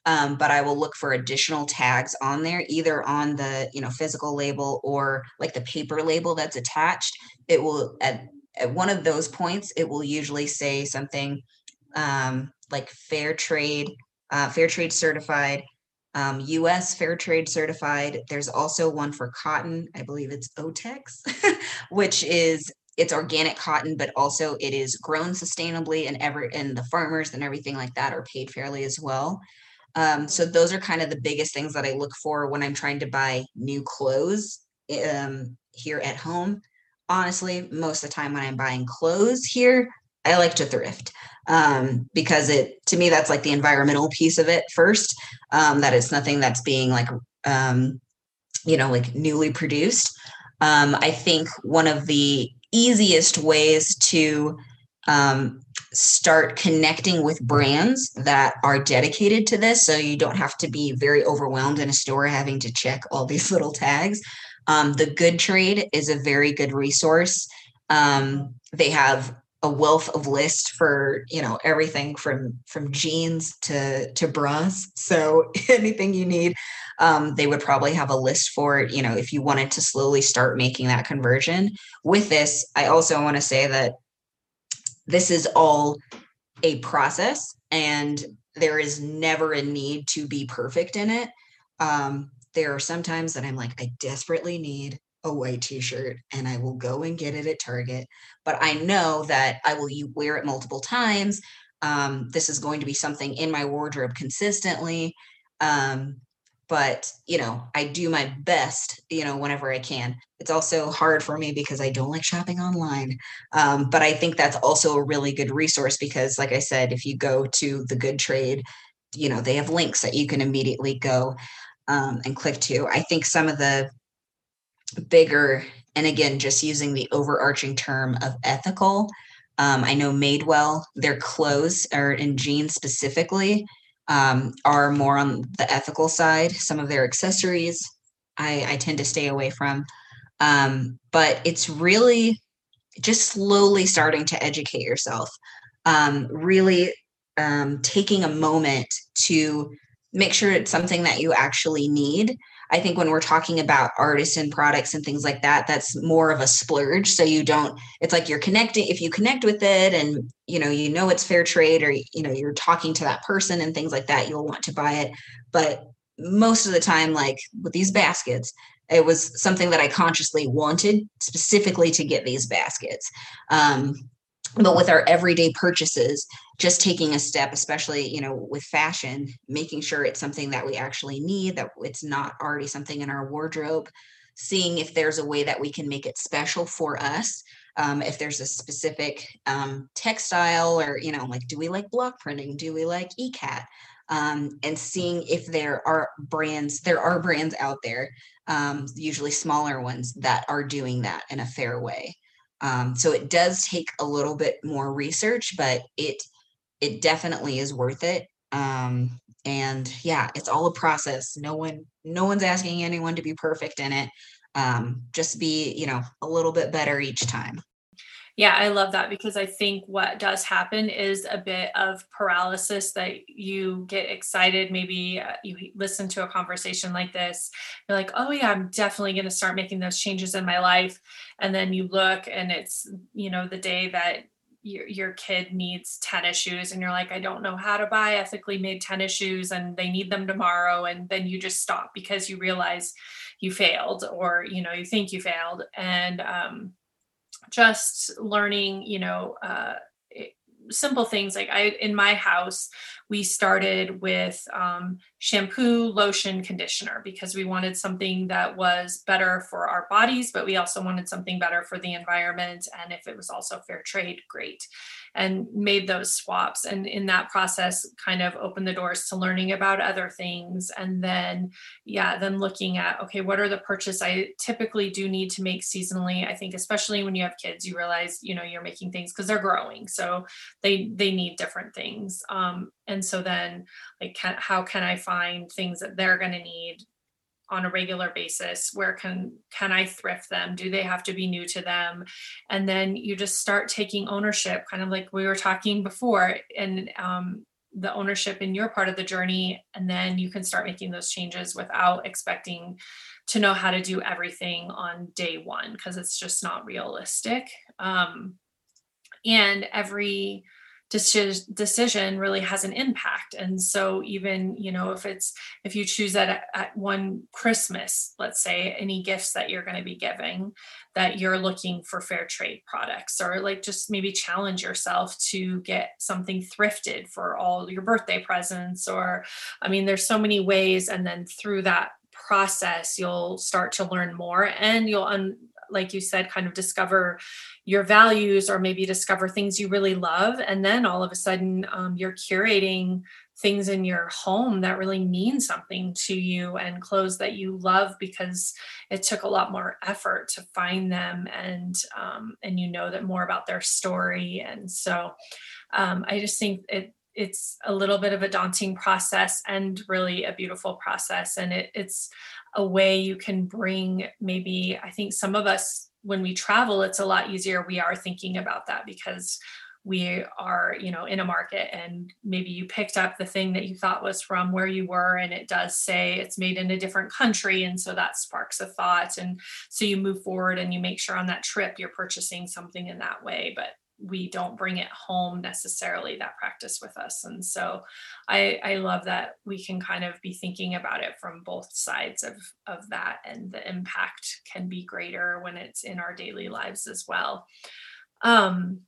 Um, but I will look for additional tags on there, either on the you know physical label or like the paper label that's attached. It will at, at one of those points, it will usually say something um, like fair trade, uh, fair trade certified, um, US fair trade certified. There's also one for cotton. I believe it's OTEX, which is it's organic cotton, but also it is grown sustainably and ever and the farmers and everything like that are paid fairly as well. Um, so those are kind of the biggest things that I look for when I'm trying to buy new clothes um, here at home. Honestly, most of the time when I'm buying clothes here, I like to thrift um, because it to me that's like the environmental piece of it first. Um, that it's nothing that's being like um, you know, like newly produced. Um, I think one of the easiest ways to um, start connecting with brands that are dedicated to this so you don't have to be very overwhelmed in a store having to check all these little tags um, the good trade is a very good resource um, they have a wealth of list for you know everything from from jeans to to bras so anything you need um, they would probably have a list for it you know if you wanted to slowly start making that conversion with this i also want to say that this is all a process and there is never a need to be perfect in it. Um, there are some times that I'm like, I desperately need a white t-shirt and I will go and get it at Target, but I know that I will wear it multiple times. Um, this is going to be something in my wardrobe consistently. Um, but you know i do my best you know whenever i can it's also hard for me because i don't like shopping online um, but i think that's also a really good resource because like i said if you go to the good trade you know they have links that you can immediately go um, and click to i think some of the bigger and again just using the overarching term of ethical um, i know madewell their clothes are in jeans specifically um, are more on the ethical side. Some of their accessories I, I tend to stay away from. Um, but it's really just slowly starting to educate yourself, um, really um, taking a moment to make sure it's something that you actually need I think when we're talking about artisan products and things like that, that's more of a splurge. So you don't, it's like you're connecting, if you connect with it and you know, you know it's fair trade or you know, you're talking to that person and things like that, you'll want to buy it. But most of the time, like with these baskets, it was something that I consciously wanted specifically to get these baskets. Um, but with our everyday purchases just taking a step especially you know with fashion making sure it's something that we actually need that it's not already something in our wardrobe seeing if there's a way that we can make it special for us um, if there's a specific um, textile or you know like do we like block printing? Do we like ikat? Um, and seeing if there are brands there are brands out there um, usually smaller ones that are doing that in a fair way um, so it does take a little bit more research, but it it definitely is worth it. Um, and yeah, it's all a process. No one no one's asking anyone to be perfect in it. Um, just be you know a little bit better each time. Yeah, I love that because I think what does happen is a bit of paralysis that you get excited. Maybe uh, you listen to a conversation like this, you're like, oh, yeah, I'm definitely going to start making those changes in my life. And then you look and it's, you know, the day that your, your kid needs tennis shoes and you're like i don't know how to buy ethically made tennis shoes and they need them tomorrow and then you just stop because you realize you failed or you know you think you failed and um, just learning, you know, uh, simple things. Like I in my house we started with um, shampoo, lotion, conditioner because we wanted something that was better for our bodies, but we also wanted something better for the environment. And if it was also fair trade, great and made those swaps and in that process kind of opened the doors to learning about other things and then yeah then looking at okay what are the purchase i typically do need to make seasonally i think especially when you have kids you realize you know you're making things because they're growing so they they need different things um, and so then like can, how can i find things that they're going to need on a regular basis? Where can can i thrift them? Do they have to be new to them? And then you just start taking ownership kind of like we were talking before and um, the ownership in your part of the journey and then you can start making those changes without expecting to know how to do everything on day one because it's just not realistic. Um, and every decision really has an impact. And so even you know if it's if you choose that at, one christmas let's say any gifts that you're going to be giving that you're looking for fair trade products or like just maybe challenge yourself to get something thrifted for all your birthday presents or i mean there's so many ways. And then through that process you'll start to learn more and you'll un- like you said kind of discover your values or maybe discover things you really love. And then all of a sudden um, you're curating things in your home that really mean something to you and clothes that you love because it took a lot more effort to find them and um, and you know that more about their story. And so um, i just think it it's a little bit of a daunting process and really a beautiful process. And it, it's a way you can bring maybe i think some of us when we travel it's a lot easier. We are thinking about that because we are you know in a market and maybe you picked up the thing that you thought was from where you were and it does say it's made in a different country. And so that sparks a thought. And so you move forward and you make sure on that trip you're purchasing something in that way. But we don't bring it home necessarily that practice with us. And so i i love that we can kind of be thinking about it from both sides of of that and the impact can be greater when it's in our daily lives as well. Um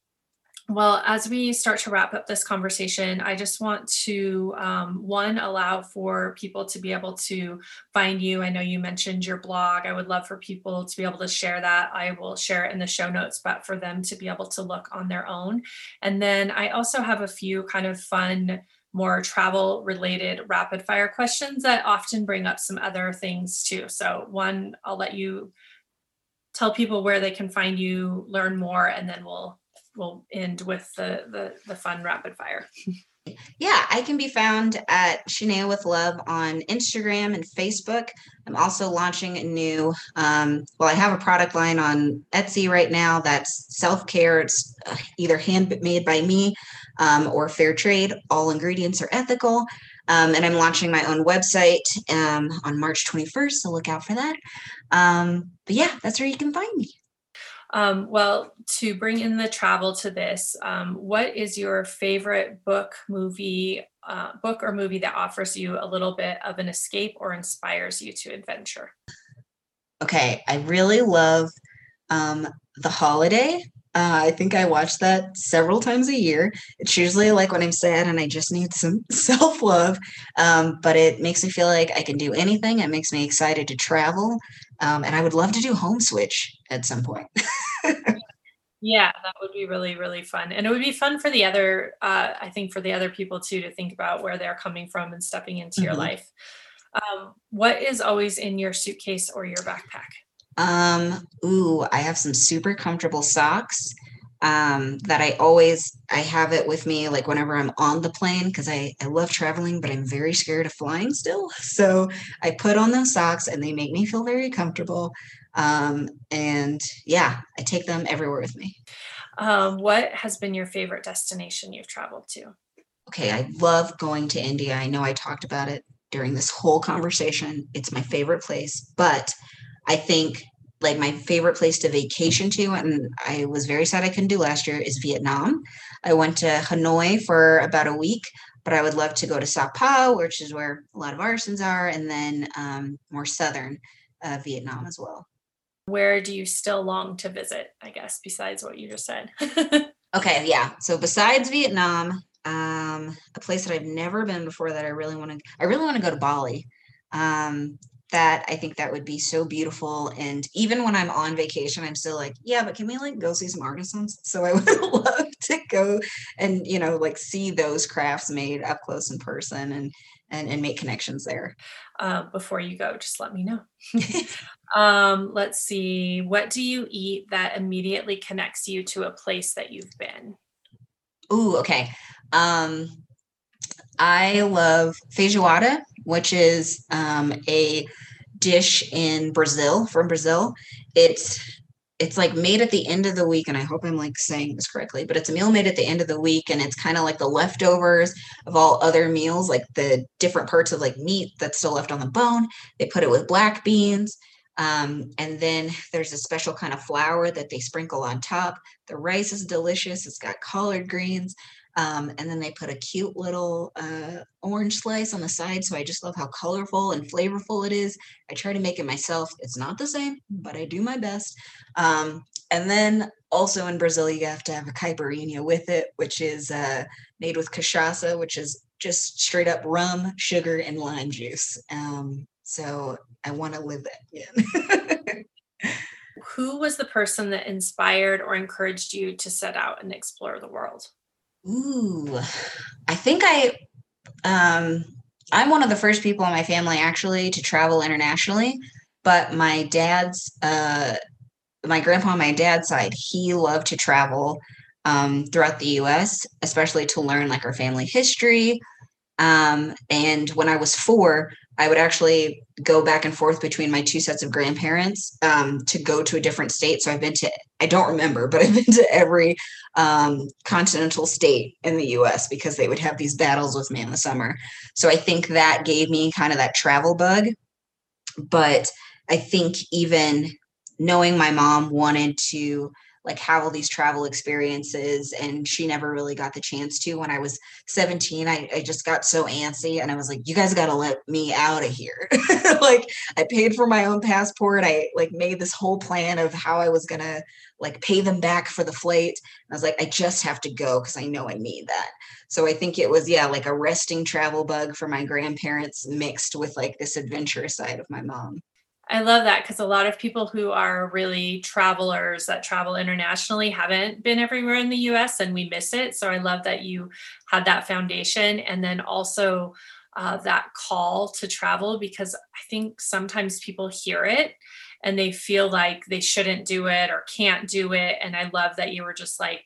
well, as we start to wrap up this conversation, I just want to, um, one, allow for people to be able to find you. I know you mentioned your blog. I would love for people to be able to share that. I will share it in the show notes, but for them to be able to look on their own. And then I also have a few kind of fun, more travel related rapid fire questions that often bring up some other things too. So, one, I'll let you tell people where they can find you, learn more, and then we'll we'll end with the the, the fun rapid fire. Yeah, I can be found at Shania with Love on Instagram and Facebook. I'm also launching a new, um, well, I have a product line on Etsy right now that's self care. It's uh, either handmade by me um, or fair trade. All ingredients are ethical. Um, and I'm launching my own website um, on March 21st, so look out for that. Um, but yeah, that's where you can find me. Um, well, to bring in the travel to this, um, what is your favorite book, movie, uh, book or movie that offers you a little bit of an escape or inspires you to adventure? Okay, I really love um, The Holiday. Uh, I think I watch that several times a year. It's usually like when I'm sad and I just need some self love, um, but it makes me feel like I can do anything. It makes me excited to travel. Um, and I would love to do home switch at some point. yeah, that would be really, really fun. And it would be fun for the other, uh, I think, for the other people too, to think about where they're coming from and stepping into mm-hmm. your life. Um, what is always in your suitcase or your backpack? Um, ooh, I have some super comfortable socks um, that I always I have it with me like whenever I'm on the plane because I, I love traveling, but I'm very scared of flying still. So I put on those socks and they make me feel very comfortable. Um, and yeah, I take them everywhere with me. Um, what has been your favorite destination you've traveled to? Okay, I love going to India. I know I talked about it during this whole conversation. It's my favorite place, but I think like my favorite place to vacation to, and I was very sad I couldn't do last year, is Vietnam. I went to Hanoi for about a week, but I would love to go to Sa Pa, which is where a lot of artisans are, and then um, more southern uh, Vietnam as well. Where do you still long to visit, I guess, besides what you just said? okay, yeah. So besides Vietnam, um, a place that I've never been before that I really want to, I really want to go to Bali. Um, that I think that would be so beautiful. And even when I'm on vacation, I'm still like, yeah, but can we like go see some artisans? So I would love to go and, you know, like see those crafts made up close in person and and, and make connections there. Uh, before you go, just let me know. Um, let's see. What do you eat that immediately connects you to a place that you've been? Ooh, okay. Um, I love feijoada, which is um, a dish in Brazil from Brazil. It's it's like made at the end of the week, and I hope I'm like saying this correctly, but it's a meal made at the end of the week, and it's kind of like the leftovers of all other meals, like the different parts of like meat that's still left on the bone. They put it with black beans. Um, and then there's a special kind of flour that they sprinkle on top. The rice is delicious. It's got collard greens. Um, and then they put a cute little uh, orange slice on the side. So I just love how colorful and flavorful it is. I try to make it myself. It's not the same, but I do my best. Um, and then also in Brazil, you have to have a caipirinha with it, which is uh, made with cachaça, which is just straight up rum, sugar, and lime juice. Um, so I want to live that again. Who was the person that inspired or encouraged you to set out and explore the world? Ooh, I think I um, I'm one of the first people in my family actually to travel internationally, but my dad's, uh, my grandpa on my dad's side, he loved to travel um, throughout the US, especially to learn like our family history. Um, and when I was four, I would actually go back and forth between my two sets of grandparents um, to go to a different state. So I've been to, I don't remember, but I've been to every um, continental state in the US because they would have these battles with me in the summer. So I think that gave me kind of that travel bug. But I think even knowing my mom wanted to like have all these travel experiences and she never really got the chance to. When i was 17 i, I just got so antsy and i was like you guys got to let me out of here. Like i paid for my own passport. I like made this whole plan of how i was gonna like pay them back for the flight. And i was like i just have to go because i know i need that. So i think it was yeah like a resting travel bug for my grandparents mixed with like this adventurous side of my mom I love that because a lot of people who are really travelers that travel internationally haven't been everywhere in the US and we miss it. So I love that you had that foundation and then also uh, that call to travel because I think sometimes people hear it and they feel like they shouldn't do it or can't do it. And I love that you were just like,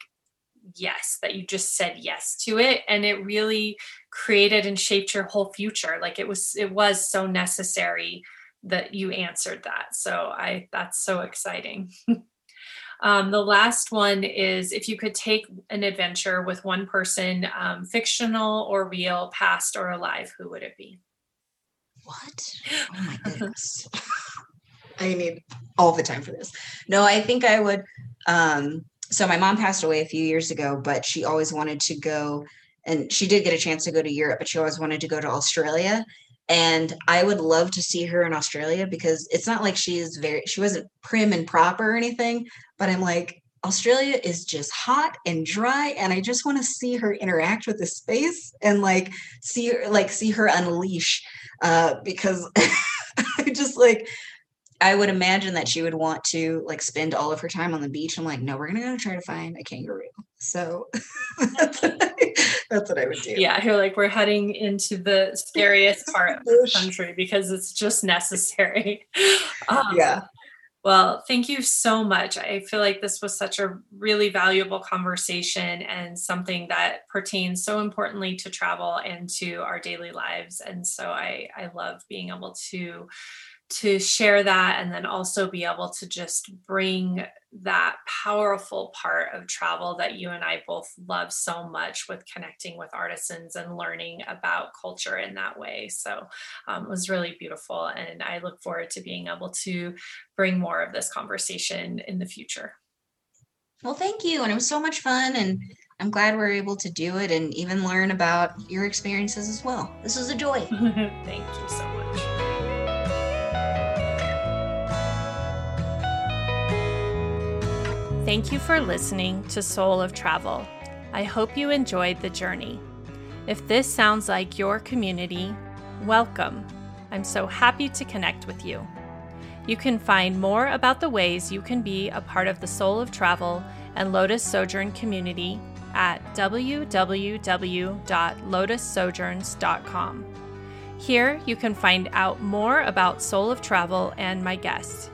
yes, that you just said yes to it. And it really created and shaped your whole future. Like it was, it was so necessary that you answered that. So I that's so exciting. um, the last one is if you could take an adventure with one person, um, fictional or real, past or alive, who would it be? What? Oh my goodness. I need all the time for this. No, I think I would. Um, so my mom passed away a few years ago, but she always wanted to go and she did get a chance to go to Europe, but she always wanted to go to Australia and i would love to see her in australia because it's not like she is very she wasn't prim and proper or anything but i'm like australia is just hot and dry and i just want to see her interact with the space and like see her like see her unleash uh because i just like I would imagine that she would want to like spend all of her time on the beach. I'm like, no, we're gonna go try to find a kangaroo. So that's, what I, that's what I would do. Yeah, you're like, we're heading into the scariest part of the country because it's just necessary. Um, yeah. Well, thank you so much. I feel like this was such a really valuable conversation and something that pertains so importantly to travel and to our daily lives. And so I, I love being able to to share that and then also be able to just bring that powerful part of travel that you and I both love so much with connecting with artisans and learning about culture in that way. So um, it was really beautiful. And I look forward to being able to bring more of this conversation in the future. Well, thank you. And it was so much fun. And I'm glad we're able to do it and even learn about your experiences as well. This was a joy. thank you so much. Thank you for listening to Soul of Travel. I hope you enjoyed the journey. If this sounds like your community, welcome. I'm so happy to connect with you. You can find more about the ways you can be a part of the Soul of Travel and Lotus Sojourn community at www.lotussojourns.com. Here you can find out more about Soul of Travel and my guests.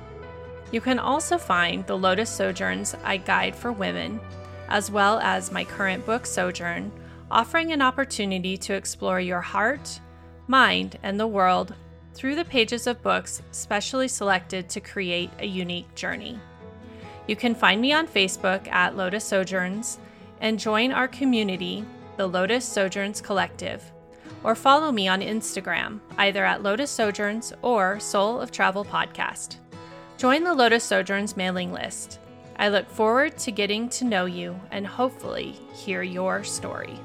You can also find the Lotus Sojourns I Guide for Women, as well as my current book, Sojourn, offering an opportunity to explore your heart, mind, and the world through the pages of books specially selected to create a unique journey. You can find me on Facebook at Lotus Sojourns and join our community, the Lotus Sojourns Collective, or follow me on Instagram, either at Lotus Sojourns or Soul of Travel Podcast. Join the Lotus Sojourns mailing list. I look forward to getting to know you and hopefully hear your story.